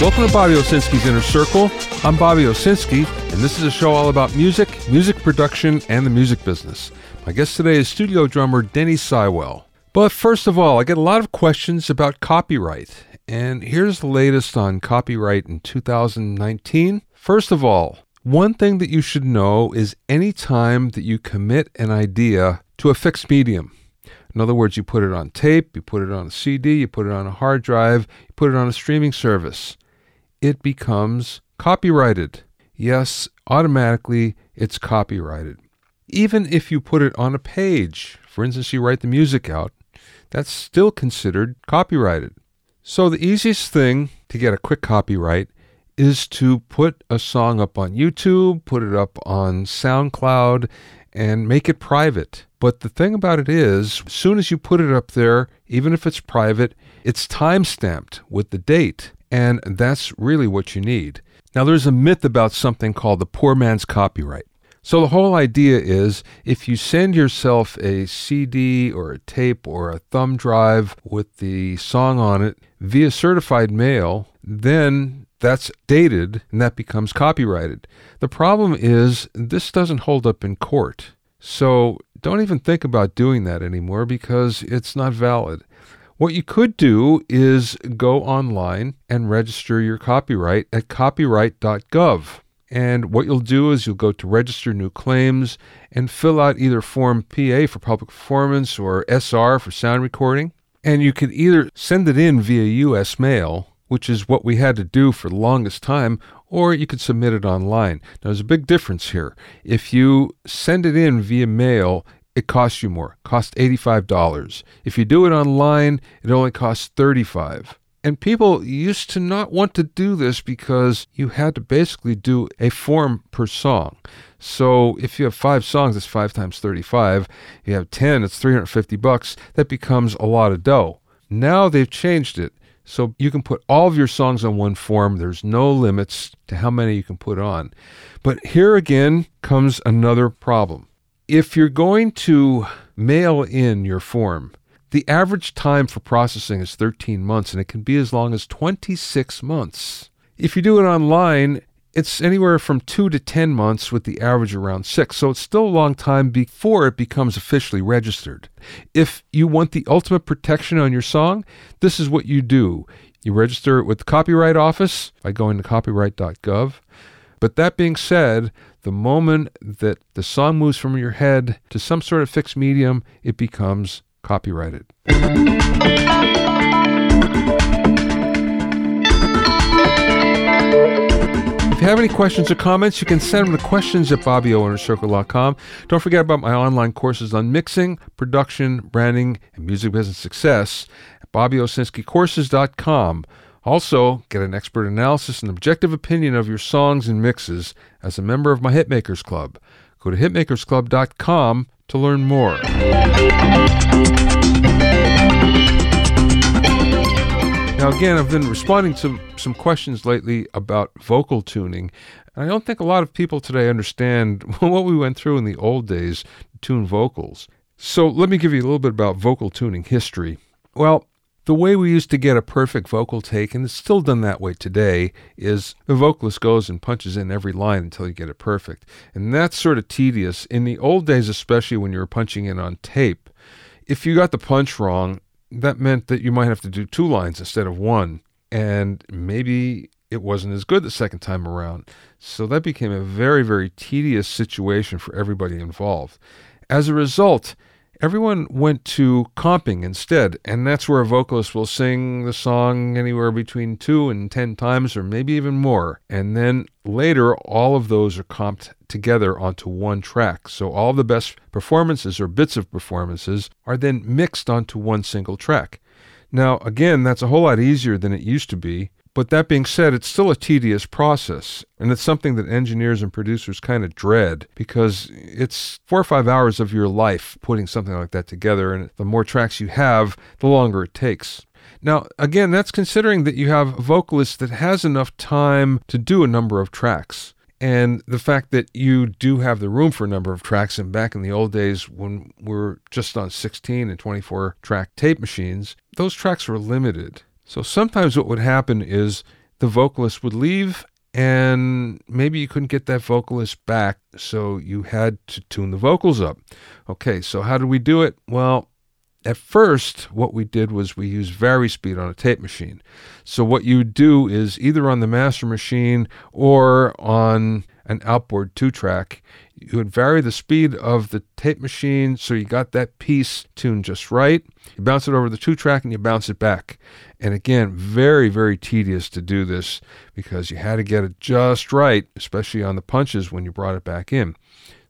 Welcome to Bobby Owsinski's Inner Circle. I'm Bobby Owsinski, and this is a show all about music, music production, and the music business. My guest today is studio drummer Denny Seiwell. But first of all, I get a lot of questions about copyright, and here's the latest on copyright in 2019. First of all, one thing that you should know is any time that you commit an idea to a fixed medium, in other words, you put it on tape, you put it on a CD, you put it on a hard drive, you put it on a streaming service it becomes copyrighted. Yes, automatically it's copyrighted. Even if you put it on a page, for instance, you write the music out, that's still considered copyrighted. So the easiest thing to get a quick copyright is to put a song up on YouTube, put it up on SoundCloud, and make it private. But the thing about it is, as soon as you put it up there, even if it's private, it's time stamped with the date. And that's really what you need. Now, there's a myth about something called the poor man's copyright. So, the whole idea is if you send yourself a CD or a tape or a thumb drive with the song on it via certified mail, then that's dated and that becomes copyrighted. The problem is this doesn't hold up in court. So, don't even think about doing that anymore because it's not valid. What you could do is go online and register your copyright at copyright.gov. And what you'll do is you'll go to register new claims and fill out either Form PA for public performance or SR for sound recording. And you could either send it in via US mail, which is what we had to do for the longest time, or you could submit it online. Now, there's a big difference here. If you send it in via mail, it costs you more. It costs $85. If you do it online, it only costs 35. And people used to not want to do this because you had to basically do a form per song. So if you have five songs, it's five times 35. You have 10, it's 350 bucks. That becomes a lot of dough. Now they've changed it. So you can put all of your songs on one form. There's no limits to how many you can put on. But here again comes another problem if you're going to mail in your form, the average time for processing is 13 months, and it can be as long as 26 months. If you do it online, it's anywhere from two to 10 months, with the average around six. So it's still a long time before it becomes officially registered. If you want the ultimate protection on your song, this is what you do you register it with the Copyright Office by going to copyright.gov. But that being said, the moment that the song moves from your head to some sort of fixed medium, it becomes copyrighted. If you have any questions or comments, you can send them to questions at bobbyoinnercircle.com. Don't forget about my online courses on mixing, production, branding, and music business success at bobbyowsinskicourses.com. Also, get an expert analysis and objective opinion of your songs and mixes as a member of my Hitmakers Club. Go to hitmakersclub.com to learn more. Now, again, I've been responding to some questions lately about vocal tuning. And I don't think a lot of people today understand what we went through in the old days to tune vocals. So, let me give you a little bit about vocal tuning history. Well, the way we used to get a perfect vocal take, and it's still done that way today, is the vocalist goes and punches in every line until you get it perfect. And that's sort of tedious. In the old days, especially when you were punching in on tape, if you got the punch wrong, that meant that you might have to do two lines instead of one. And maybe it wasn't as good the second time around. So that became a very, very tedious situation for everybody involved. As a result, everyone went to comping instead, and that's where a vocalist will sing the song anywhere between two and ten times, or maybe even more. And then later, all of those are comped together onto one track. So all the best performances or bits of performances are then mixed onto one single track. Now, again, that's a whole lot easier than it used to be but that being said, it's still a tedious process, and it's something that engineers and producers kind of dread because it's four or five hours of your life putting something like that together, and the more tracks you have, the longer it takes. Now, again, that's considering that you have a vocalist that has enough time to do a number of tracks. And the fact that you do have the room for a number of tracks, and back in the old days when we are just on 16 and 24 track tape machines, those tracks were limited. So sometimes what would happen is the vocalist would leave and maybe you couldn't get that vocalist back, so you had to tune the vocals up. Okay, so how did we do it? Well, at first, what we did was we used Vari-Speed on a tape machine. So what you do is either on the master machine or on an outboard two track, you would vary the speed of the tape machine so you got that piece tuned just right. You bounce it over the two track and you bounce it back. And again, very, very tedious to do this because you had to get it just right, especially on the punches when you brought it back in.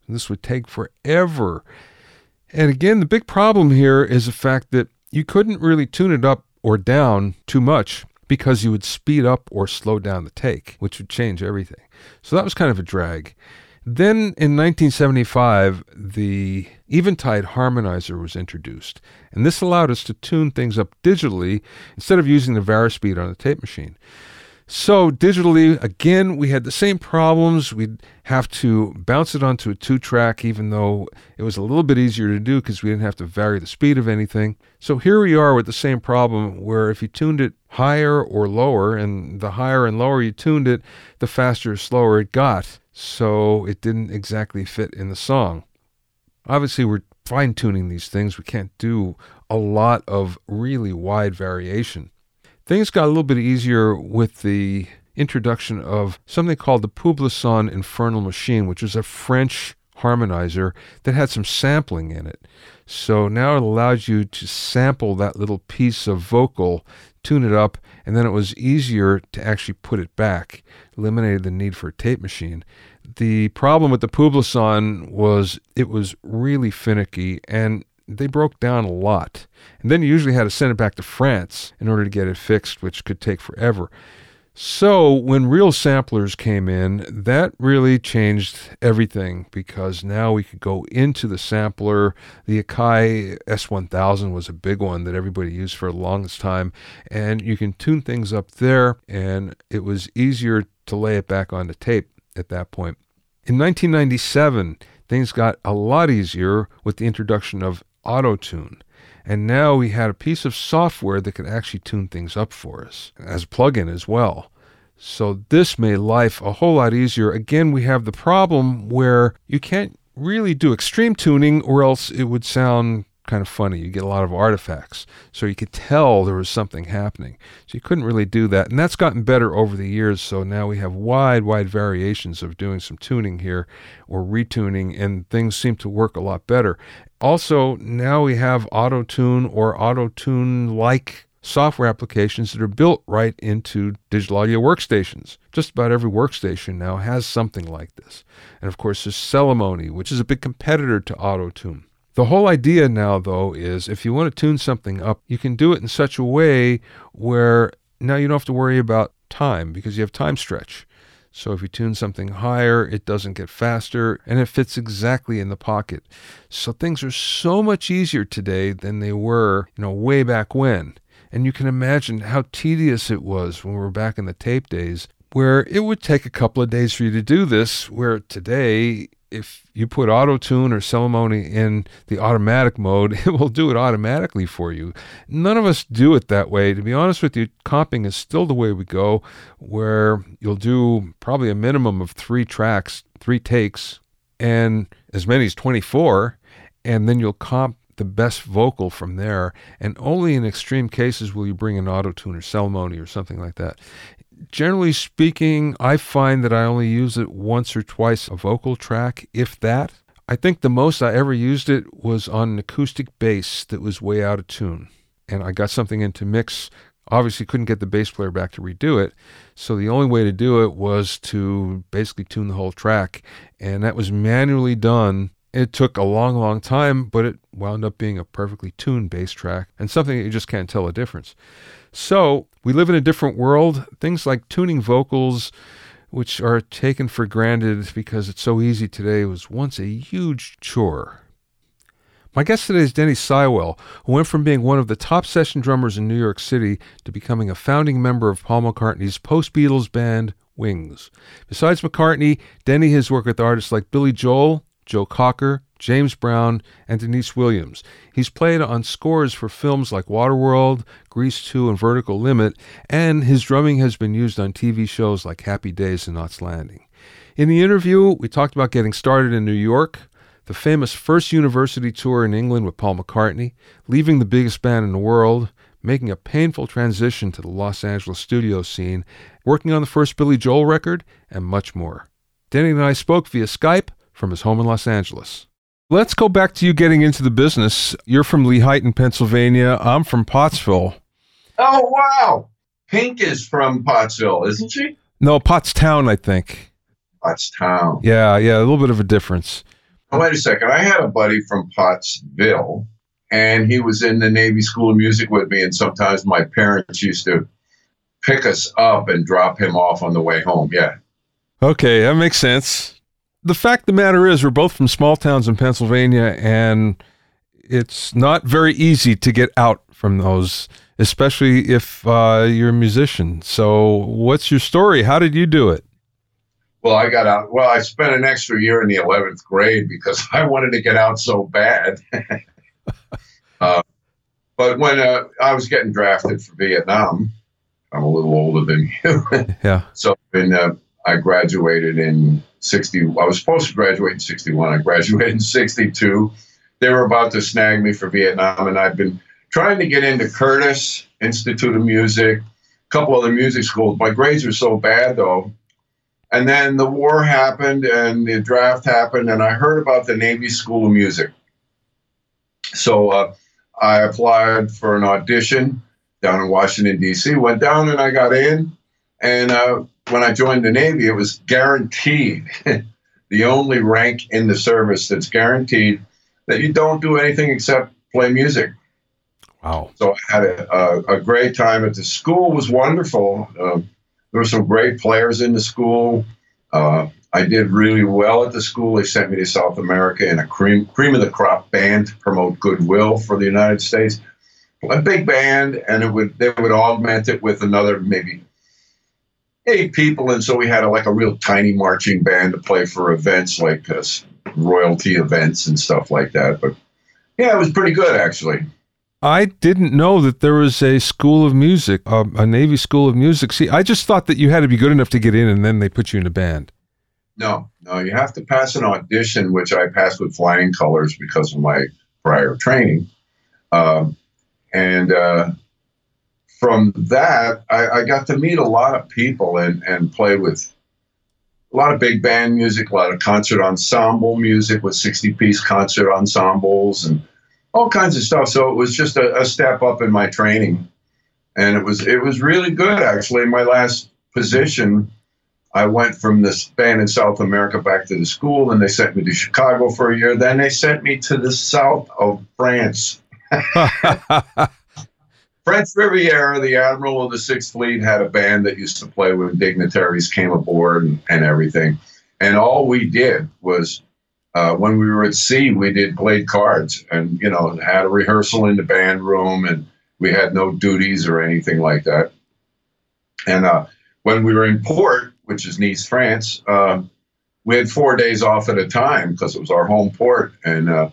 This would take forever. And again, the big problem here is the fact that you couldn't really tune it up or down too much because you would speed up or slow down the take, which would change everything. So that was kind of a drag. Then in 1975, the Eventide harmonizer was introduced, and this allowed us to tune things up digitally instead of using the Vari-Speed on the tape machine. So digitally, again, we had the same problems. We'd have to bounce it onto a two track, even though it was a little bit easier to do because we didn't have to vary the speed of anything. So here we are with the same problem where if you tuned it higher or lower, and the higher and lower you tuned it, the faster or slower it got. So it didn't exactly fit in the song. Obviously, we're fine tuning these things. We can't do a lot of really wide variation. Things got a little bit easier with the introduction of something called the Publison Infernal Machine, which was a French harmonizer that had some sampling in it. So now it allows you to sample that little piece of vocal, tune it up, and then it was easier to actually put it back, eliminated the need for a tape machine. The problem with the Publison was it was really finicky and they broke down a lot. And then you usually had to send it back to France in order to get it fixed, which could take forever. So when real samplers came in, that really changed everything because now we could go into the sampler. The Akai S1000 was a big one that everybody used for the longest time, and you can tune things up there, and it was easier to lay it back on the tape at that point. In 1997, things got a lot easier with the introduction of auto tune. And now we had a piece of software that could actually tune things up for us as a plugin as well. So this made life a whole lot easier. Again, we have the problem where you can't really do extreme tuning or else it would sound kind of funny. You get a lot of artifacts. So you could tell there was something happening. So you couldn't really do that. And that's gotten better over the years. So now we have wide, wide variations of doing some tuning here or retuning, and things seem to work a lot better. Also, now we have auto tune or auto tune like software applications that are built right into digital audio workstations. Just about every workstation now has something like this. And of course, there's Celemony, which is a big competitor to auto tune. The whole idea now, though, is if you want to tune something up, you can do it in such a way where now you don't have to worry about time because you have time stretch. So if you tune something higher, it doesn't get faster and it fits exactly in the pocket. So things are so much easier today than they were, you know, way back when. And you can imagine how tedious it was when we were back in the tape days, where it would take a couple of days for you to do this, where today if you put auto tune or Celemony in the automatic mode, it will do it automatically for you. None of us do it that way. To be honest with you, comping is still the way we go, where you'll do probably a minimum of three tracks, three takes, and as many as 24, and then you'll comp the best vocal from there. And only in extreme cases will you bring an auto tune or Celemony or something like that generally speaking, I find that I only use it once or twice a vocal track, if that. I think the most I ever used it was on an acoustic bass that was way out of tune. And I got something into mix. Obviously, couldn't get the bass player back to redo it. So the only way to do it was to basically tune the whole track. And that was manually done. It took a long, long time, but it wound up being a perfectly tuned bass track and something that you just can't tell a difference. So we live in a different world. Things like tuning vocals, which are taken for granted because it's so easy today, was once a huge chore. My guest today is Denny Seiwell, who went from being one of the top session drummers in New York City to becoming a founding member of Paul McCartney's post Beatles band, Wings. Besides McCartney, Denny has worked with artists like Billy Joel, Joe Cocker, James Brown, and Deniece Williams. He's played on scores for films like Waterworld, Grease 2, and Vertical Limit, and his drumming has been used on TV shows like Happy Days and Knots Landing. In the interview, we talked about getting started in New York, the famous first university tour in England with Paul McCartney, leaving the biggest band in the world, making a painful transition to the Los Angeles studio scene, working on the first Billy Joel record, and much more. Denny and I spoke via Skype from his home in Los Angeles. Let's go back to you getting into the business. You're from Lehighton, Pennsylvania. I'm from Pottsville. Oh, wow. Pink is from Pottsville, isn't she? No, Pottstown, I think. Pottstown. Yeah, yeah, a little bit of a difference. Wait a second. I had a buddy from Pottsville, and he was in the Navy School of Music with me, and sometimes my parents used to pick us up and drop him off on the way home. Yeah. Okay, that makes sense. The fact of the matter is, we're both from small towns in Pennsylvania, and it's not very easy to get out from those, especially if uh, you're a musician. So, what's your story? How did you do it? Well, I got out. Well, I spent an extra year in the 11th grade because I wanted to get out so bad. uh, but when uh, I was getting drafted for Vietnam, I'm a little older than you. yeah. So in, uh, I graduated in 60. I was supposed to graduate in 61. I graduated in 62. They were about to snag me for Vietnam, and I've been trying to get into Curtis Institute of Music, a couple other music schools. My grades were so bad, though. And then the war happened, and the draft happened, and I heard about the Navy School of Music. So uh, I applied for an audition down in Washington, D.C., went down and I got in. And uh, when I joined the Navy, it was guaranteed the only rank in the service that's guaranteed that you don't do anything except play music. Wow. So I had a, a, a great time at the school, was wonderful. Uh, there were some great players in the school. Uh, I did really well at the school. They sent me to South America in a cream cream of the crop band to promote goodwill for the United States. A big band, and it would they would augment it with another maybe eight people, and so we had a, like a real tiny marching band to play for events like uh, royalty events and stuff like that. But yeah, it was pretty good actually. I didn't know that there was a school of music, a, a Navy school of music. See, I just thought that you had to be good enough to get in, and then they put you in a band. No, no, you have to pass an audition, which I passed with flying colors because of my prior training. Um, and uh, from that, I, I, got to meet a lot of people and, and play with a lot of big band music, a lot of concert ensemble music with 60 piece concert ensembles and all kinds of stuff. So it was just a, a, step up in my training. And it was it was really good actually. My last position, I went from this band in South America back to the school and they sent me to Chicago for a year. Then they sent me to the south of France. French Riviera, the admiral of the Sixth Fleet, had a band that used to play when dignitaries came aboard and, and everything. And all we did was, uh, when we were at sea, we did played cards and you know had a rehearsal in the band room, and we had no duties or anything like that. And uh, when we were in port, which is Nice, France, uh, we had four days off at a time because it was our home port, and uh,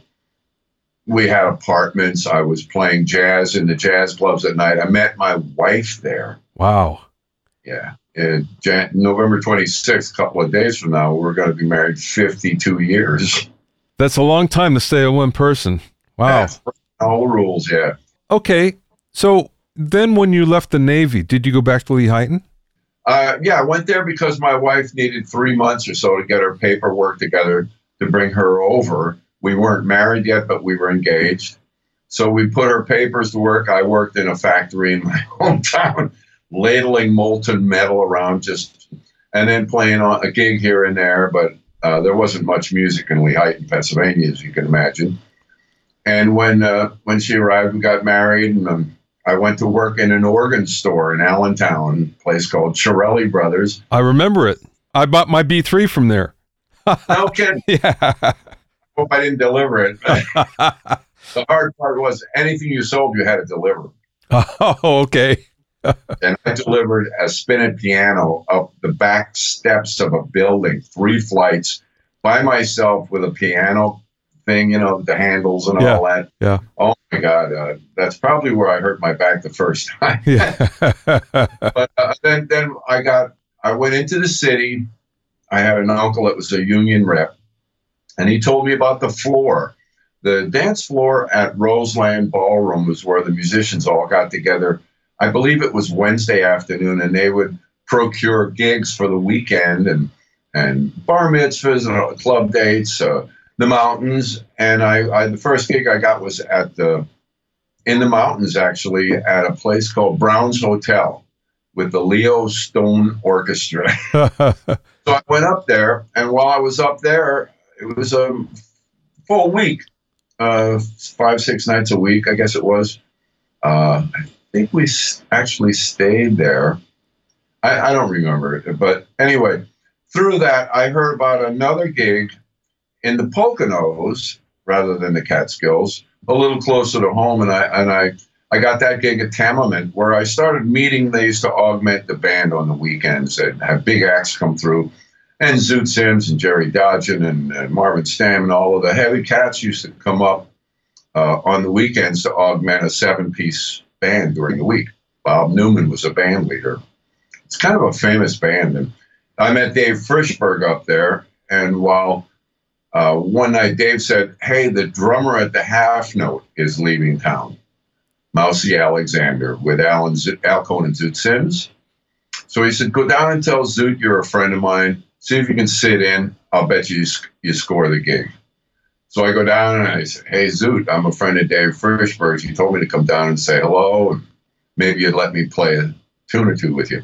we had apartments. I was playing jazz in the jazz clubs at night. I met my wife there. Wow. Yeah. And Jan- November 26th, a couple of days from now, we're going to be married 52 years. That's a long time to stay with one person. Wow. all the rules, yeah. Okay. So then when you left the Navy, did you go back to Lehighton? Uh, yeah, I went there because my wife needed three months or so to get her paperwork together to bring her over. We weren't married yet, but we were engaged. So we put our papers to work. I worked in a factory in my hometown, ladling molten metal around, just and then playing on a gig here and there. But uh, there wasn't much music in Lehighton, Pennsylvania, as you can imagine. And when uh, when she arrived, we got married, and um, I went to work in an organ store in Allentown, a place called Chiarelli Brothers. I remember it. I bought my B three from there. no kidding. yeah hope I didn't deliver it. the hard part was anything you sold, you had to deliver. Oh, okay. and I delivered a spinet piano up the back steps of a building, three flights, by myself with a piano thing, you know, the handles and Yeah. all that. Yeah. Oh my God, uh, that's probably where I hurt my back the first time. Yeah. but uh, then then I got I went into the city. I had an uncle that was a union rep, and he told me about the floor. The dance floor at Roseland Ballroom was where the musicians all got together. I believe it was Wednesday afternoon, and they would procure gigs for the weekend and and bar mitzvahs and club dates, uh, the mountains. And I, I the first gig I got was at the in the mountains actually at a place called Brown's Hotel with the Leo Stone Orchestra. so I went up there, and while I was up there, it was a full week, uh, five six nights a week, I guess it was. Uh, I think we actually stayed there. I, I don't remember it, but anyway, through that, I heard about another gig in the Poconos rather than the Catskills, a little closer to home, and I and I I got that gig at Tamiment where I started meeting. They used to augment the band on the weekends and have big acts come through. And Zoot Sims and Jerry Dodgion and uh, Marvin Stamm and all of the heavy cats used to come up uh, on the weekends to augment a seven piece band during the week. Bob Newman was a band leader. It's kind of a famous band. And I met Dave Frishberg up there. And while uh, one night Dave said, Hey, the drummer at the half note is leaving town. Mousey Alexander with Alan Z- Al Cohn and Zoot Sims. So he said, "Go down and tell Zoot you're a friend of mine. See if you can sit in. I'll bet you you score the gig." So I go down and I say, "Hey Zoot, I'm a friend of Dave Frishberg. He told me to come down and say hello, and maybe you'd let me play a tune or two with you."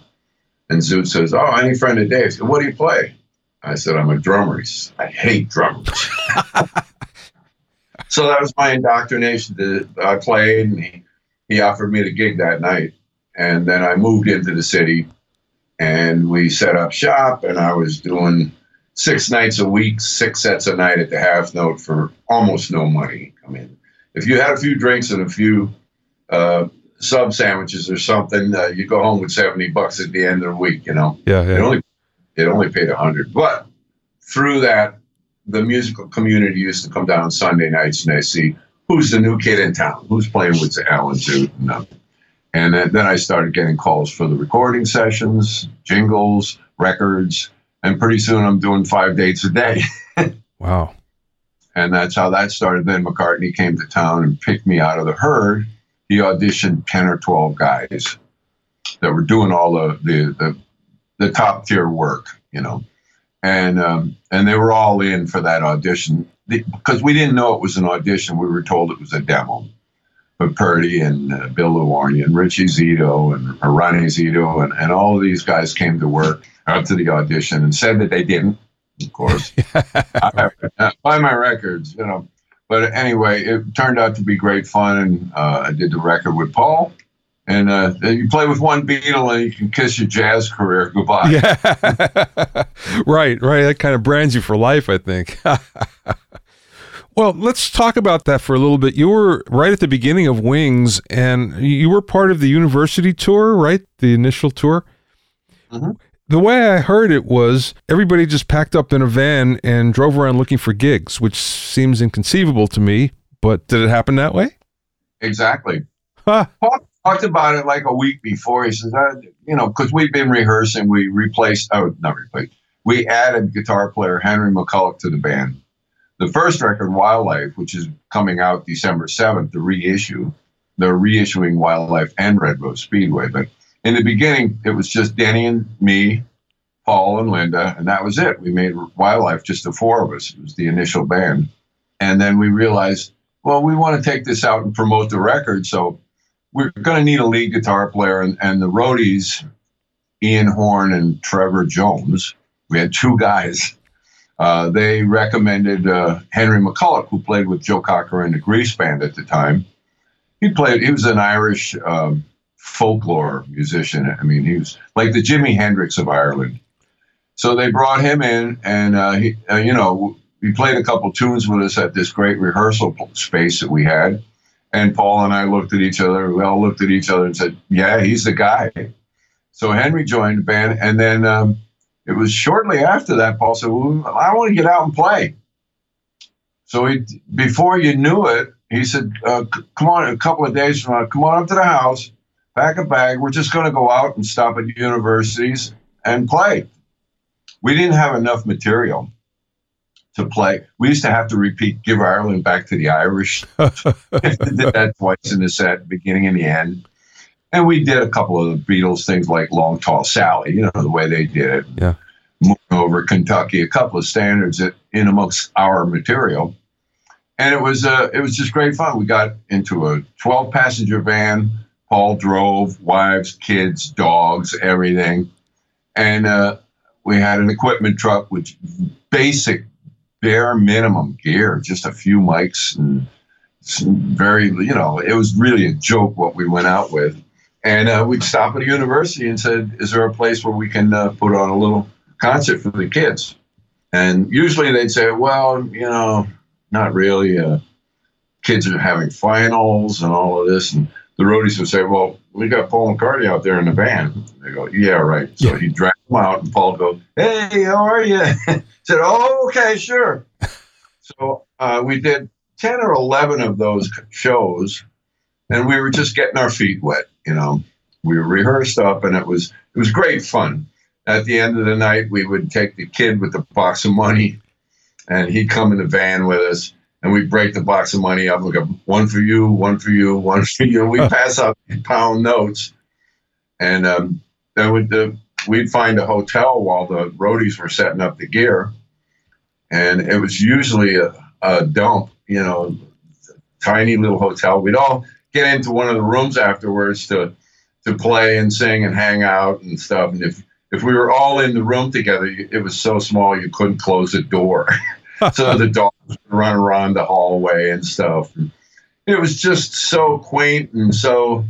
And Zoot says, "Oh, any friend of Dave's. What do you play?" I said, "I'm a drummer." He says, "I hate drummers." so that was my indoctrination. To, I played, and he, he offered me the gig that night. And then I moved into the city and we set up shop, and I was doing six nights a week, six sets a night at the half note for almost no money. I mean, if you had a few drinks and a few uh, sub sandwiches or something, uh, you go home with 70 bucks at the end of the week, you know. yeah, It only it only paid a hundred. But through that, the musical community used to come down Sunday nights and they see who's the new kid in town, who's playing with Alan Zoot, and, uh, and then, then I started getting calls for the recording sessions, jingles, records, and pretty soon I'm doing five dates a day. Wow. And that's how that started. Then McCartney came to town and picked me out of the herd. He auditioned 10 or 12 guys that were doing all the, the, the, the top tier work, you know. And, um, and they were all in for that audition The- because we didn't know it was an audition. We were told it was a demo. But Purdie and uh, Bill Luarni and Richie Zito and uh, Ronnie Zito and, and all of these guys came to work up to the audition and said that they didn't, of course. I, uh, buy my records, you know. But anyway, it turned out to be great fun, and uh, I did the record with Paul. And uh, you play with one Beatle, and you can kiss your jazz career goodbye. Yeah. right, right. That kind of brands you for life, I think. well, let's talk about that for a little bit. You were right at the beginning of Wings, and you were part of the university tour, right? The initial tour. Mhm. The way I heard it was everybody just packed up in a van and drove around looking for gigs, which seems inconceivable to me. But did it happen that way? Exactly. Huh. Paul talked about it like a week before. He says, uh, you know, because we've been rehearsing, we replaced, oh, not replaced, we added guitar player Henry McCullough to the band. The first record, Wildlife, which is coming out December 7th, the reissue, they're reissuing Wildlife and Red Rose Speedway. But in the beginning, it was just Denny and me, Paul and Linda, and that was it. We made Wildlife, just the four of us. It was the initial band. And then we realized, well, we want to take this out and promote the record. So we're going to need a lead guitar player. And, and the roadies, Ian Horne and Trevor Jones, we had two guys. Uh, they recommended uh, Henry McCullough, who played with Joe Cocker in the Grease Band at the time. He played, he was an Irish um, folklore musician. I mean, he was like the Jimi Hendrix of Ireland. So they brought him in, and uh, he, uh, you know, he played a couple tunes with us at this great rehearsal space that we had. And Paul and I looked at each other. We all looked at each other and said, "Yeah, he's the guy." So Henry joined the band, and then um, it was shortly after that Paul said, well, "I want to get out and play." So he, before you knew it, he said, uh, "Come on, a couple of days from now, come on up to the house, pack a bag. We're just going to go out and stop at universities and play." We didn't have enough material to play. We used to have to repeat "Give Ireland Back to the Irish." did that twice in the set, beginning and the end. And we did a couple of the Beatles things like "Long Tall Sally," you know the way they did it. Yeah. Moving over Kentucky, a couple of standards that in amongst our material, and it was uh, it was just great fun. We got into a 12 passenger van. Paul drove, wives, kids, dogs, everything, and uh, we had an equipment truck with basic bare minimum gear, just a few mics and very, you know, it was really a joke what we went out with. And uh, we'd stop at a university and said, "Is there a place where we can uh, put on a little concert for the kids?" And usually they'd say, "Well, you know, not really. Uh, kids are having finals and all of this." And the roadies would say, "Well, we got Paul McCartney out there in the van." They go, "Yeah, right." So yeah. he dragged them out, and Paul goes, "Hey, how are you?" said, "Oh, okay, sure." so uh, we did ten or eleven of those shows, and we were just getting our feet wet. You know, we rehearsed up, and it was it was great fun. At the end of the night, we would take the kid with the box of money, and he'd come in the van with us, and we'd break the box of money up. Go one for you, one for you, one for you. We pass out pound notes, and um, then we'd, uh, we'd find a hotel while the roadies were setting up the gear, and it was usually a, a dump, you know, tiny little hotel. We'd all get into one of the rooms afterwards to to play and sing and hang out and stuff. And if if we were all in the room together, it was so small you couldn't close the door, so the dogs would run around the hallway and stuff. And it was just so quaint and so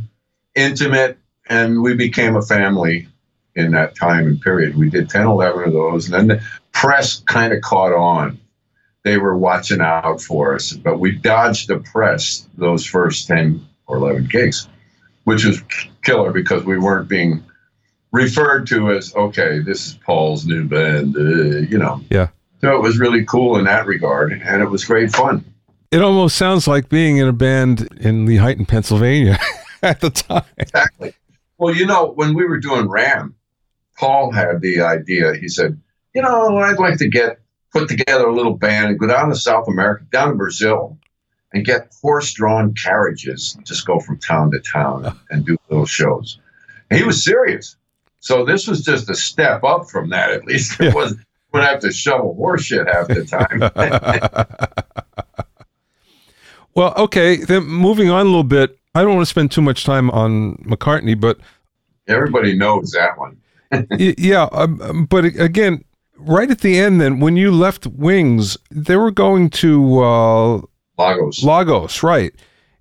intimate, and we became a family in that time and period. We did 10, 11 of those, and then the press kind of caught on they were watching out for us. But we dodged the press those first 10 or 11 gigs, which was killer because we weren't being referred to as, okay, this is Paul's new band, uh, you know. Yeah. So it was really cool in that regard, and it was great fun. It almost sounds like being in a band in Lehighton, Pennsylvania at the time. Exactly. Well, you know, when we were doing Ram, Paul had the idea. He said, you know, I'd like to get put together a little band and go down to South America, down to Brazil, and get horse-drawn carriages, and just go from town to town and do little shows. And he was serious. So this was just a step up from that. At least it yeah. was. Wouldn't have to shovel horse shit half the time. well, okay. Then moving on a little bit. I don't want to spend too much time on McCartney, but everybody knows that one. yeah, um, but again, right at the end, then when you left Wings, they were going to uh, Lagos. Lagos, right?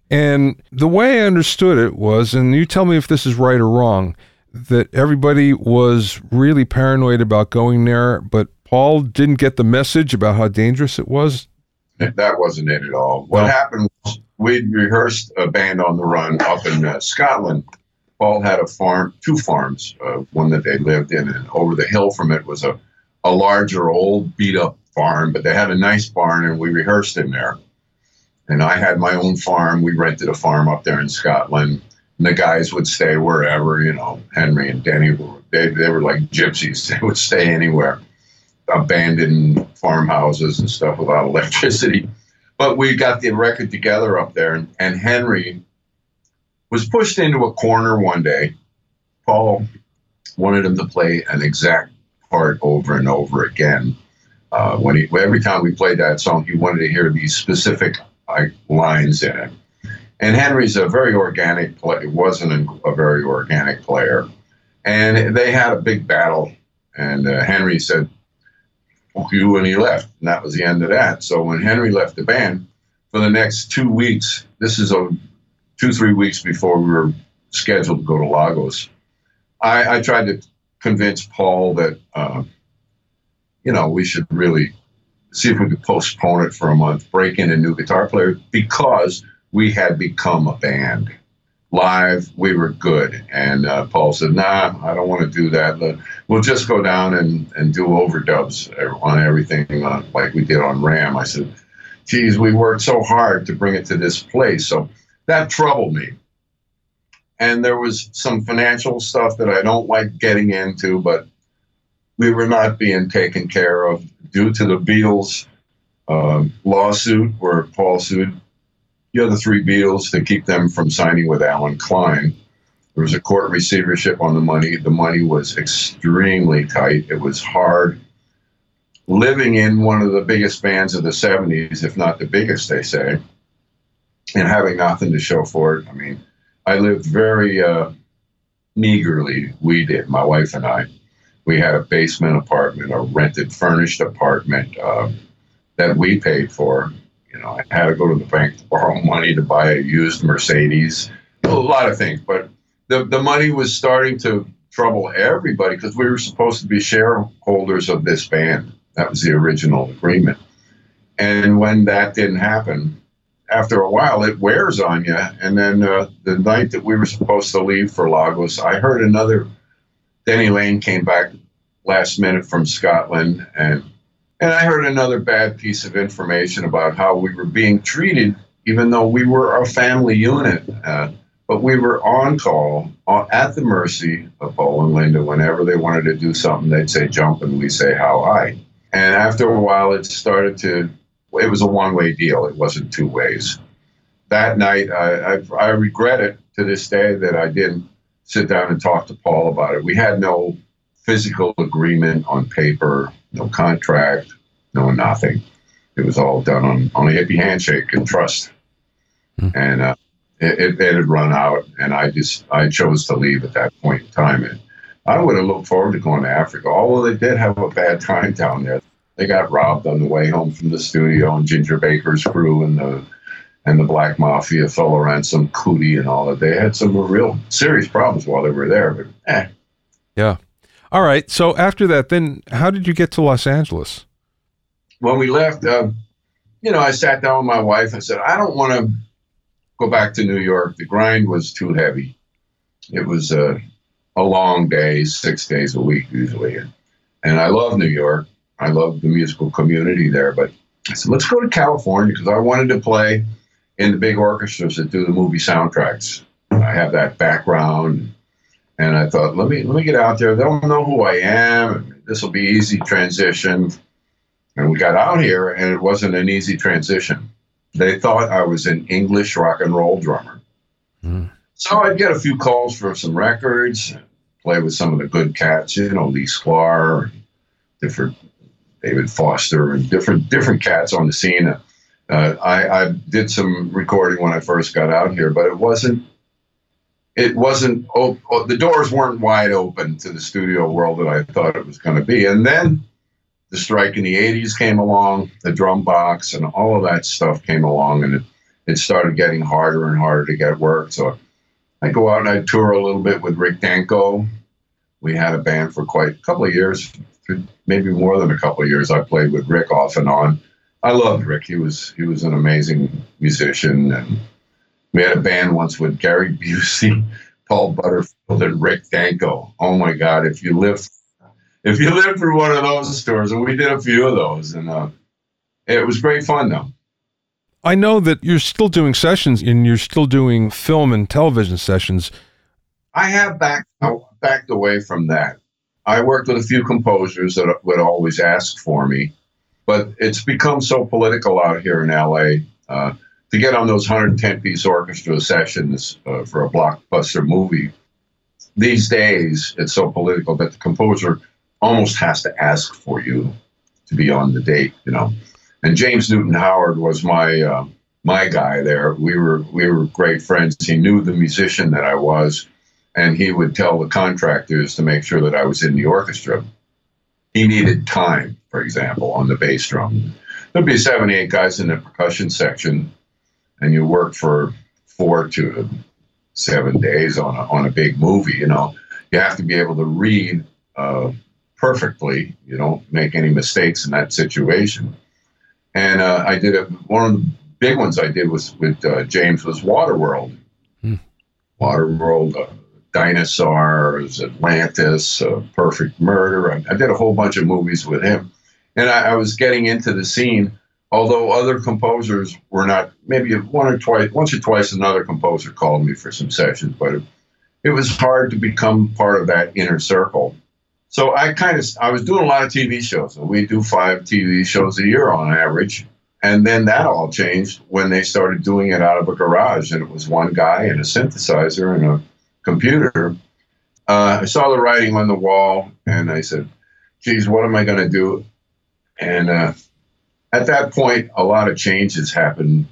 And the way I understood it was, and you tell me if this is right or wrong, that everybody was really paranoid about going there, but Paul didn't get the message about how dangerous it was. That wasn't it at all. What happened was we'd rehearsed a band on the run up in uh, Scotland. Paul had a farm, two farms, uh, one that they lived in, and over the hill from it was a a larger, old, beat up farm, but they had a nice barn and we rehearsed in there. And I had my own farm. We rented a farm up there in Scotland. And the guys would stay wherever, you know, Henry and Denny, they, they were like gypsies. They would stay anywhere, abandoned farmhouses and stuff without electricity. But we got the record together up there, and, and Henry was pushed into a corner one day. Paul wanted him to play an exact part over and over again. Uh, when he every time we played that song, he wanted to hear these specific like, lines in it. And Henry's a very organic play. wasn't a very organic player, and they had a big battle. And uh, Henry said, "Fuck you," and he left. And that was the end of that. So when Henry left the band for the next two weeks, this is a two three weeks before we were scheduled to go to Lagos. I, I tried to convince Paul that, uh, you know, we should really see if we could postpone it for a month, break in a new guitar player because we had become a band. Live, we were good. And uh, Paul said, nah, I don't want to do that. We'll just go down and, and do overdubs on everything uh, like we did on Ram. I said, geez, we worked so hard to bring it to this place. So that troubled me. And there was some financial stuff that I don't like getting into, but we were not being taken care of due to the Beatles uh, lawsuit where Paul sued the other three Beatles to keep them from signing with Allen Klein. There was a court receivership on the money. The money was extremely tight. It was hard. Living in one of the biggest bands of the 70s, if not the biggest, they say, and having nothing to show for it. I mean, I lived very uh, meagerly. We did, my wife and I. We had a basement apartment, a rented furnished apartment uh, that we paid for. You know, I had to go to the bank to borrow money to buy a used Mercedes, a lot of things. But the, the money was starting to trouble everybody because we were supposed to be shareholders of this band. That was the original agreement. And when that didn't happen, after a while, it wears on you. And then uh, the night that we were supposed to leave for Lagos, I heard another. Denny Laine came back last minute from Scotland, and and I heard another bad piece of information about how we were being treated, even though we were a family unit. Uh, but we were on call uh, at the mercy of Paul and Linda. Whenever they wanted to do something, they'd say jump, and we say how high. And after a while, it started to it was a one way deal. It wasn't two ways. That night, I, I, I regret it to this day that I didn't sit down and talk to Paul about it. We had no physical agreement on paper, no contract, no nothing. It was all done on, on a hippie handshake and trust. Mm. And uh, it, it, had run out, and I just I chose to leave at that point in time. And I would have looked forward to going to Africa, although they did have a bad time down there they got robbed on the way home from the studio, and Ginger Baker's crew and the and the Black Mafia Fela Ransome-Kuti and all that. They had some real serious problems while they were there, but eh. Yeah. All right. So after that, then how did you get to Los Angeles? When we left, uh, you know, I sat down with my wife and said, I don't want to go back to New York. The grind was too heavy. It was a, a long day, six days a week usually. And, and I love New York. I love the musical community there. But I said, let's go to California because I wanted to play in the big orchestras that do the movie soundtracks. I have that background, and I thought, let me let me get out there. They'll know who I am. This will be easy transition. And we got out here, and it wasn't an easy transition. They thought I was an English rock and roll drummer. Mm. So I'd get a few calls for some records, play with some of the good cats, you know, Lee Sklar, different David Foster, and different different cats on the scene. Uh, I, I, did some recording when I first got out here, but it wasn't. It wasn't. Oh, the doors weren't wide open to the studio world that I thought it was going to be. And then the strike in the '80s came along, the drum box, and all of that stuff came along, and it, it started getting harder and harder to get work. So I go out and I tour a little bit with Rick Danko. We had a band for quite a couple of years, maybe more than a couple of years. I played with Rick off and on. I loved Rick. He was he was an amazing musician, and we had a band once with Gary Busey, Paul Butterfield, and Rick Danko. Oh my God! If you lived if you lived through one of those tours, and we did a few of those, and uh, it was great fun though. I know that you're still doing sessions and you're still doing film and television sessions. I have backed backed away from that. I worked with a few composers that would always ask for me, but it's become so political out here in LA. Uh, to get on those 110 piece orchestra sessions uh, for a blockbuster movie, these days it's so political that the composer almost has to ask for you to be on the date, you know. And James Newton Howard was my uh, my guy there. We were we were great friends. He knew the musician that I was and he would tell the contractors to make sure that I was in the orchestra. He needed time, for example, on the bass drum. There'd be seven, eight guys in the percussion section, and you work for four to seven days on a, on a big movie. You know, you have to be able to read uh, perfectly. You don't make any mistakes in that situation. And uh, I did a, one of the big ones I did was with uh, James was Waterworld. Hmm. Waterworld, uh, Dinosaurs, Atlantis, uh, Perfect Murder. I, I, did a whole bunch of movies with him. And I, I, was getting into the scene although other composers were not, maybe one or twice, once or twice, another composer called me for some sessions, but it, it was hard to become part of that inner circle. So I kind of, I was doing a lot of TV shows. We do five TV shows a year on average. And then that all changed when they started doing it out of a garage, and it was one guy and a synthesizer and a computer. Uh, I saw the writing on the wall, and I said, "Geez, what am I going to do?" And uh, at that point, a lot of changes happened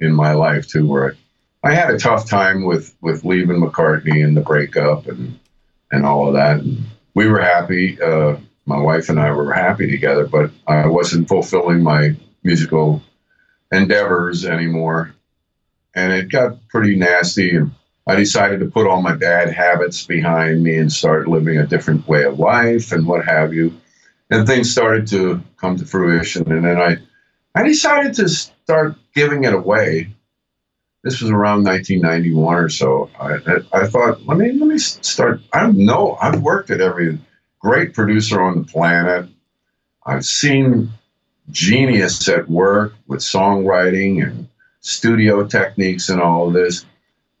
in my life too, where I had a tough time with with leaving McCartney and the breakup and and all of that. And we were happy. Uh, my wife and I were happy together, but I wasn't fulfilling my musical endeavors anymore. And it got pretty nasty. And I decided to put all my bad habits behind me and start living a different way of life and what have you. And things started to come to fruition. And then I, I decided to start giving it away. This was around 1991 or so. I, I thought, let me let me start. I know I've worked at every great producer on the planet. I've seen genius at work with songwriting and studio techniques and all of this.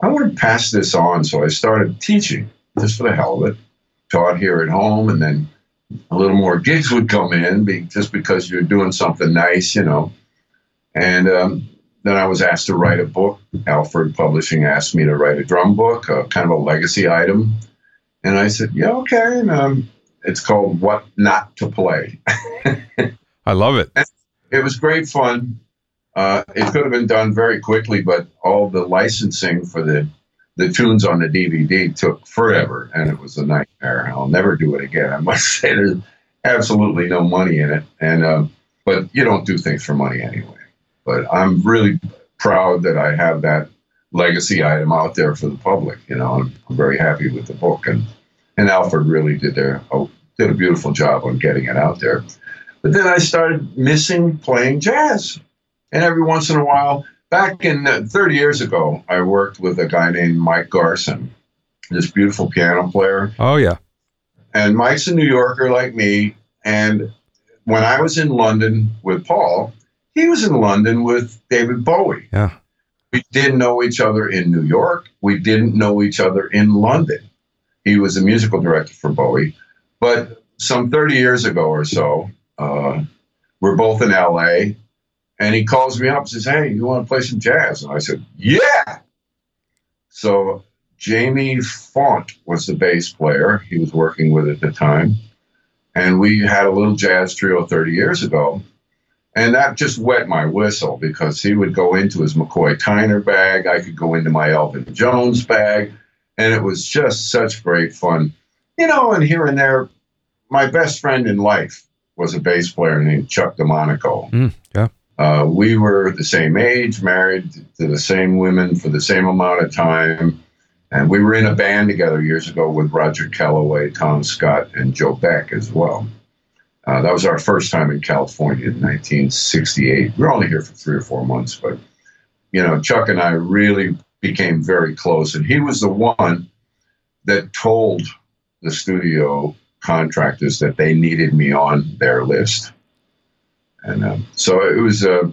I want to pass this on, so I started teaching just for the hell of it. Taught here at home, and then a little more gigs would come in just because you're doing something nice, you know. And um, then I was asked to write a book. Alfred Publishing asked me to write a drum book, a, kind of a legacy item. And I said, yeah, okay. And um, it's called What Not to Play. I love it. It was great fun. Uh, it could have been done very quickly, but all the licensing for the the tunes on the DVD took forever, and it was a nightmare. I'll never do it again. I must say, there's absolutely no money in it, and uh, but you don't do things for money anyway. But I'm really proud that I have that legacy item out there for the public. You know, I'm, I'm very happy with the book, and and Alfred really did their oh, did a beautiful job on getting it out there. But then I started missing playing jazz. And every once in a while, back in uh, 30 years ago, I worked with a guy named Mike Garson, this beautiful piano player. Oh, yeah. And Mike's a New Yorker like me. And when I was in London with Paul, he was in London with David Bowie. Yeah. We didn't know each other in New York. We didn't know each other in London. He was a musical director for Bowie. But some 30 years ago or so, uh, we're both in LA. And he calls me up and says, Hey, you want to play some jazz? And I said, Yeah. So Jamie Faunt was the bass player he was working with at the time. And we had a little jazz trio 30 years ago. And that just wet my whistle because he would go into his McCoy Tyner bag. I could go into my Elvin Jones bag. And it was just such great fun. You know, and here and there, my best friend in life was a bass player named Chuck Domanico. Mm. Uh, we were the same age, married to the same women for the same amount of time. And we were in a band together years ago with Roger Kellaway, Tom Scott, and Joe Beck as well. Uh, that was our first time in California in 1968. We were only here for three or four months, but you know, Chuck and I really became very close, and he was the one that told the studio contractors that they needed me on their list. And um, so it was uh,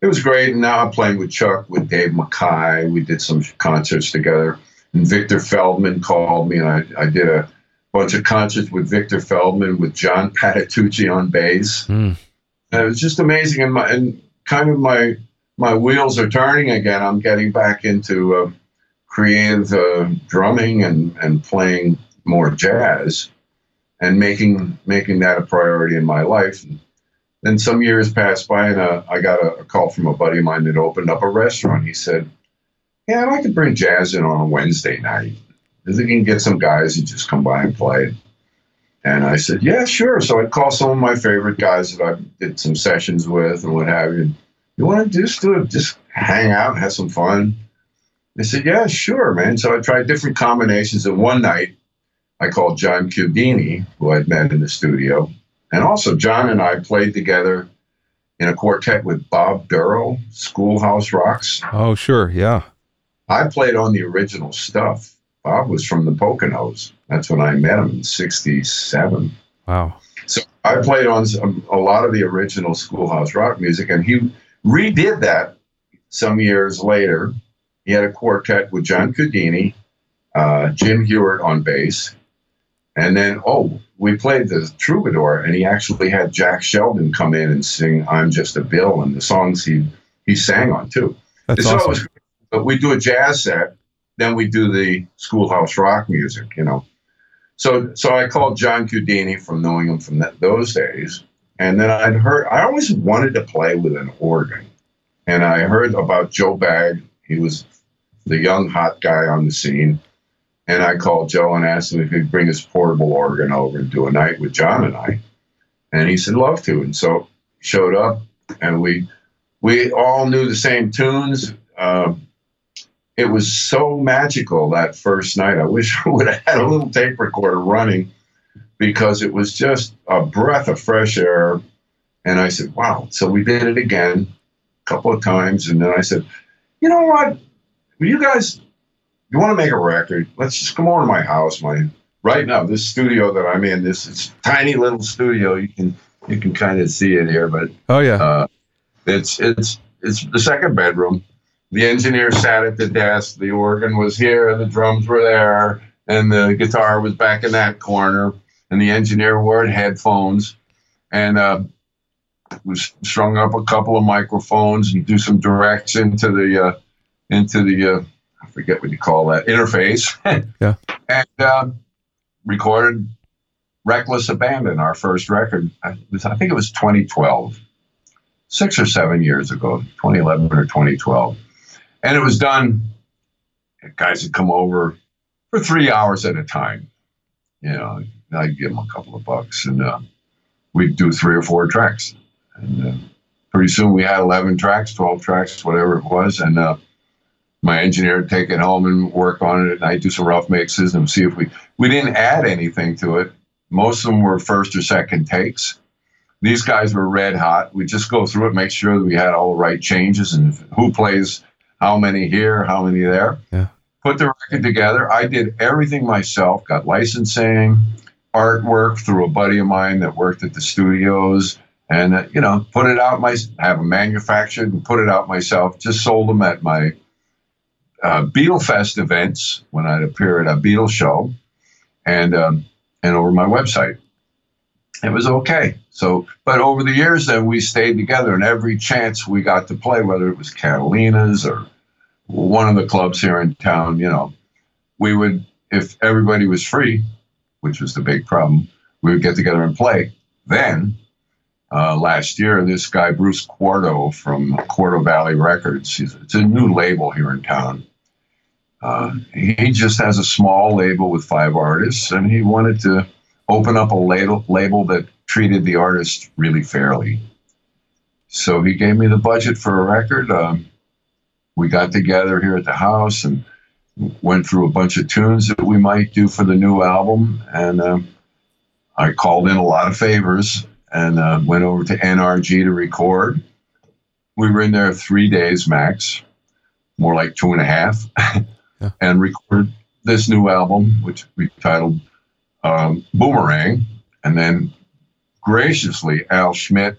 it was great. And now I'm playing with Chuck, with Dave Mackay. We did some concerts together. And Victor Feldman called me, and I, I did a bunch of concerts with Victor Feldman, with John Patitucci on bass. Mm. And it was just amazing. And, my, and kind of my my wheels are turning again. I'm getting back into uh, creative uh, drumming and, and playing more jazz and making making that a priority in my life. And then some years passed by, and uh, I got a, a, call from a buddy of mine that opened up a restaurant. He said, "Yeah, I'd like to bring jazz in on a Wednesday night. I think can get some guys who just come by and play." And I said, "Yeah, sure." So I'd call some of my favorite guys that I did some sessions with and what have you. You want to just do it, just hang out, and have some fun. They said, "Yeah, sure, man." So I tried different combinations, and one night I called John Chiodini, who I'd met in the studio. And also, John and I played together in a quartet with Bob Dorough, Schoolhouse Rocks. Oh, sure. Yeah. I played on the original stuff. Bob was from the Poconos. That's when I met him in 67. Wow. So I played on some, a lot of the original Schoolhouse Rock music, and he redid that some years later. He had a quartet with John Chiodini, uh, Jim Hewitt on bass, and then oh, we played the Troubadour, and he actually had Jack Sheldon come in and sing "I'm Just a Bill" and the songs he he sang on too. That's so awesome. was, but we do a jazz set, then we do the Schoolhouse Rock music, you know. So so I called John Chiodini from knowing him from that, those days, and then I'd heard I always wanted to play with an organ, and I heard about Joe Bagg. He was the young hot guy on the scene. And I called Joe and asked him if he'd bring his portable organ over and do a night with John and I. And he said, love to. And so showed up and we we all knew the same tunes. Um, it was so magical that first night. I wish I would have had a little tape recorder running because it was just a breath of fresh air. And I said, wow. So we did it again a couple of times. And then I said, you know what? You guys you want to make a record, let's just come over to my house. My right now, this studio that I'm in, this is tiny little studio. You can you can kind of see it here, but Oh yeah. uh, it's it's it's the second bedroom. The engineer sat at the desk. The organ was here. The drums were there, and the guitar was back in that corner. And the engineer wore headphones, and uh, was strung up a couple of microphones and do some directs into the uh, into the uh, forget what you call that interface. Yeah. And um, recorded "Reckless Abandon," our first record. I, was, I think it was 2012, six or seven years ago, 2011 or 2012, and it was done. Guys would come over for three hours at a time. You know, I'd give them a couple of bucks, and uh, we'd do three or four tracks. And uh, pretty soon we had 11 tracks, 12 tracks, whatever it was, and. Uh, my engineer would take it home and work on it and I'd do some rough mixes and see if we we didn't add anything to it. Most of them were first or second takes. These guys were red hot. We just go through it, make sure that we had all the right changes and who plays how many here, how many there. Yeah. Put the record together. I did everything myself, got licensing, artwork through a buddy of mine that worked at the studios and uh, you know, put it out my have them manufactured and put it out myself. Just sold them at my uh, Beatlefest events when I'd appear at a Beatles show, and um, and over my website. It was okay. So, but over the years, then we stayed together, and every chance we got to play, whether it was Catalina's or one of the clubs here in town, you know, we would, if everybody was free, which was the big problem, we would get together and play. Then, uh, last year, this guy Bruce Quarto from Quarto Valley Records, it's a new label here in town. Uh, he just has a small label with five artists, and he wanted to open up a label, label that treated the artist really fairly. So he gave me the budget for a record. Um, we got together here at the house and went through a bunch of tunes that we might do for the new album. And um, I called in a lot of favors and uh, went over to NRG to record. We were in there three days max, more like two and a half, Yeah. and recorded this new album, which we titled um, Boomerang. And then graciously, Al Schmitt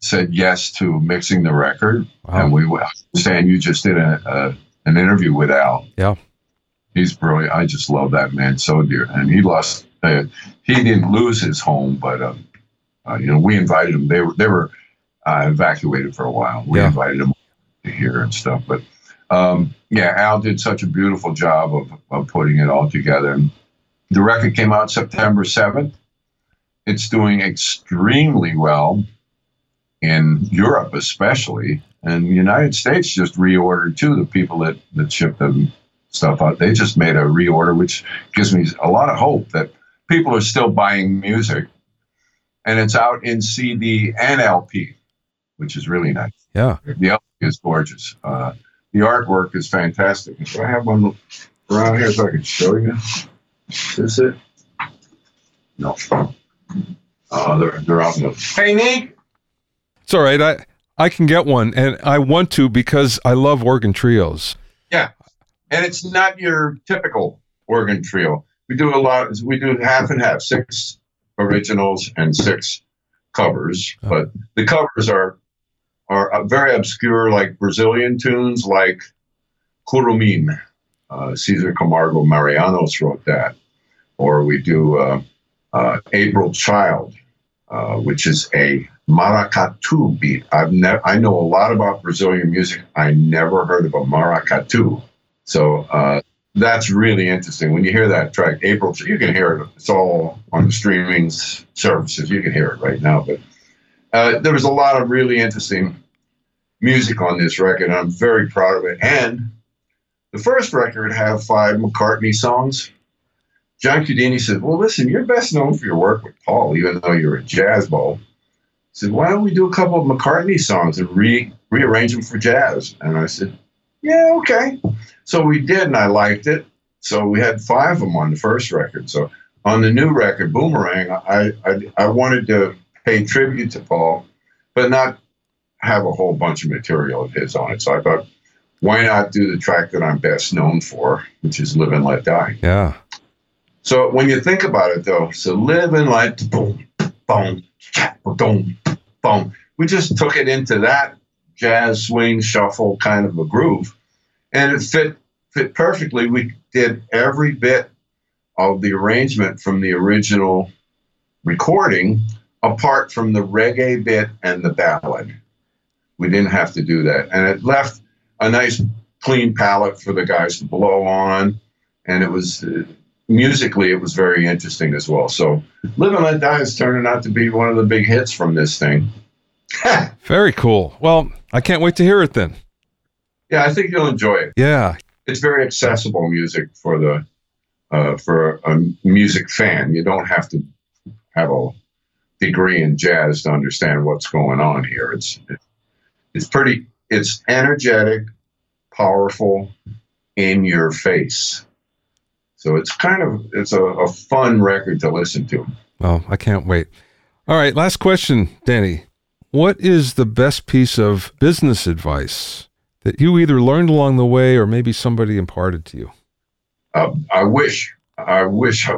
said yes to mixing the record. And we saying you just did a, a, an interview with Al. Yeah. He's brilliant. I just love that man so dear. And he lost, uh, he didn't lose his home, but, um, uh, you know, we invited him. They were, they were uh, evacuated for a while. We Yeah. invited him to here and stuff. But um, yeah, Al did such a beautiful job of, of putting it all together. And the record came out September 7th. It's doing extremely well in Europe, especially. And the United States just reordered too. The people that, that ship them stuff out, they just made a reorder, which gives me a lot of hope that people are still buying music. And it's out in CD and LP, which is really nice. Yeah. The LP is gorgeous. Uh, the artwork is fantastic. Do I have one around here so I can show you? Is this it? No. Uh, they're, they're out in the. Hey, Nick! It's all right. I I can get one, and I want to because I love organ trios. Yeah. And it's not your typical organ trio. We do a lot, we do half and half, six originals and six covers. Oh. But the covers are are very obscure, like Brazilian tunes, like Curumim. Uh, Cesar Camargo Marianos wrote that. Or we do uh, uh, April Child, uh, which is a maracatu beat. I've never, I know a lot about Brazilian music. I never heard of a maracatu. So uh, that's really interesting. When you hear that track, April, you can hear it. It's all on the streaming services. You can hear it right now. But uh, there was a lot of really interesting music on this record. I'm very proud of it. And the first record had five McCartney songs. John Chiodini said, Well, listen, you're best known for your work with Paul, even though you're a jazz ball. He said, Why don't we do a couple of McCartney songs and re- rearrange them for jazz? And I said, Yeah, okay. So we did, and I liked it. So we had five of them on the first record. So on the new record, Boomerang, I, I, I wanted to pay tribute to Paul, but not have a whole bunch of material of his on it. So I thought, why not do the track that I'm best known for, which is Live and Let Die? Yeah. So when you think about it, though, so Live and Let boom, boom, boom, boom. We just took it into that jazz swing shuffle kind of a groove, and it fit fit perfectly. We did every bit of the arrangement from the original recording, apart from the reggae bit and the ballad. We didn't have to do that. And it left a nice clean palette for the guys to blow on. And it was uh, musically, it was very interesting as well. So Live and Let Die is turning out to be one of the big hits from this thing. very cool. Well, I can't wait to hear it then. Yeah, I think you'll enjoy it. Yeah. It's very accessible music for the uh, for a music fan. You don't have to have a degree in jazz to understand what's going on here. It's it's pretty it's energetic powerful in your face. So it's kind of it's a, a fun record to listen to. Well i can't wait. All right last question danny. What is the best piece of business advice that you either learned along the way or maybe somebody imparted to you? Uh, i wish i wish I,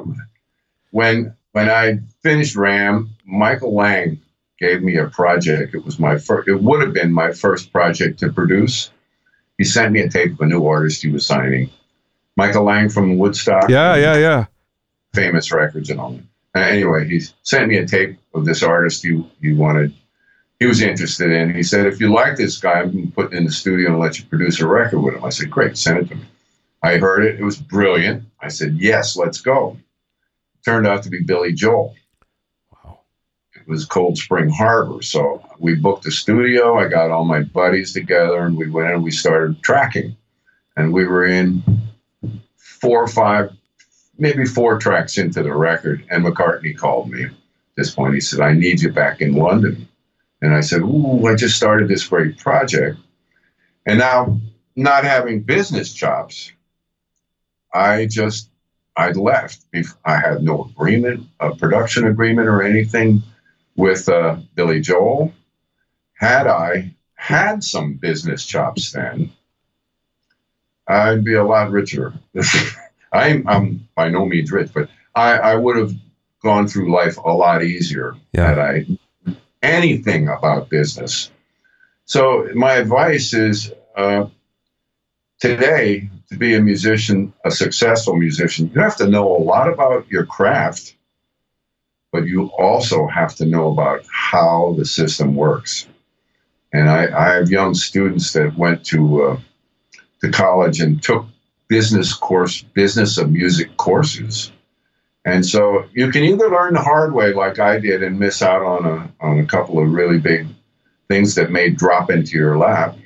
when when i finished ram michael lang gave me a project. It was my first. It would have been my first project to produce. He sent me a tape of a new artist he was signing, Michael Lang from Woodstock. Yeah, yeah, yeah. Famous records and all. Uh, anyway, he sent me a tape of this artist he he wanted. He was interested in. He said, "If you like this guy, I'm going to put in the studio and let you produce a record with him." I said, "Great, send it to me." I heard it. It was brilliant. I said, "Yes, let's go." Turned out to be Billy Joel Wow. it was Cold Spring Harbor. So we booked a studio. I got all my buddies together and we went and we started tracking. And we were in four or five, maybe four tracks into the record. And McCartney called me at this point. He said, I need you back in London. And I said, Ooh, I just started this great project. And now, not having business chops, I just I left. If I had no agreement, a production agreement or anything with uh, Billy Joel. Had I had some business chops then, I'd be a lot richer. I'm, I'm by no means rich, but I, I would have gone through life a lot easier yeah. had I anything about business. So my advice is uh, today to be a musician, a successful musician, you have to know a lot about your craft but you also have to know about how the system works. And I, I have young students that went to uh, to college and took business course, business of music courses. And so you can either learn the hard way, like I did, and miss out on a on a couple of really big things that may drop into your lap,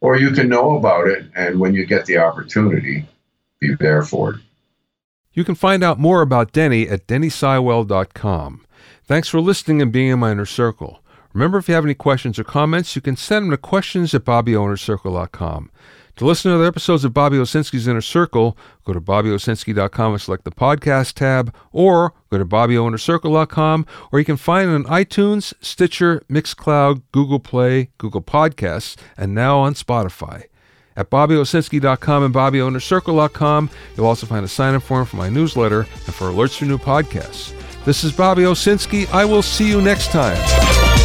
or you can know about it, and when you get the opportunity, be there for it. You can find out more about Denny at dennyseiwell.com. Thanks for listening and being in my inner circle. Remember, if you have any questions or comments, you can send them to questions at bobbyoinnercircle.com. To listen to other episodes of Bobby Owsinski's Inner Circle, go to bobbyowsinski.com and select the podcast tab, or go to bobbyoinnercircle.com, or you can find it on iTunes, Stitcher, Mixcloud, Google Play, Google Podcasts, and now on Spotify. At BobbyOwsinski.com and BobbyOInnerCircle.com, you'll also find a sign-up form for my newsletter and for alerts for new podcasts. This is Bobby Owsinski. I will see you next time.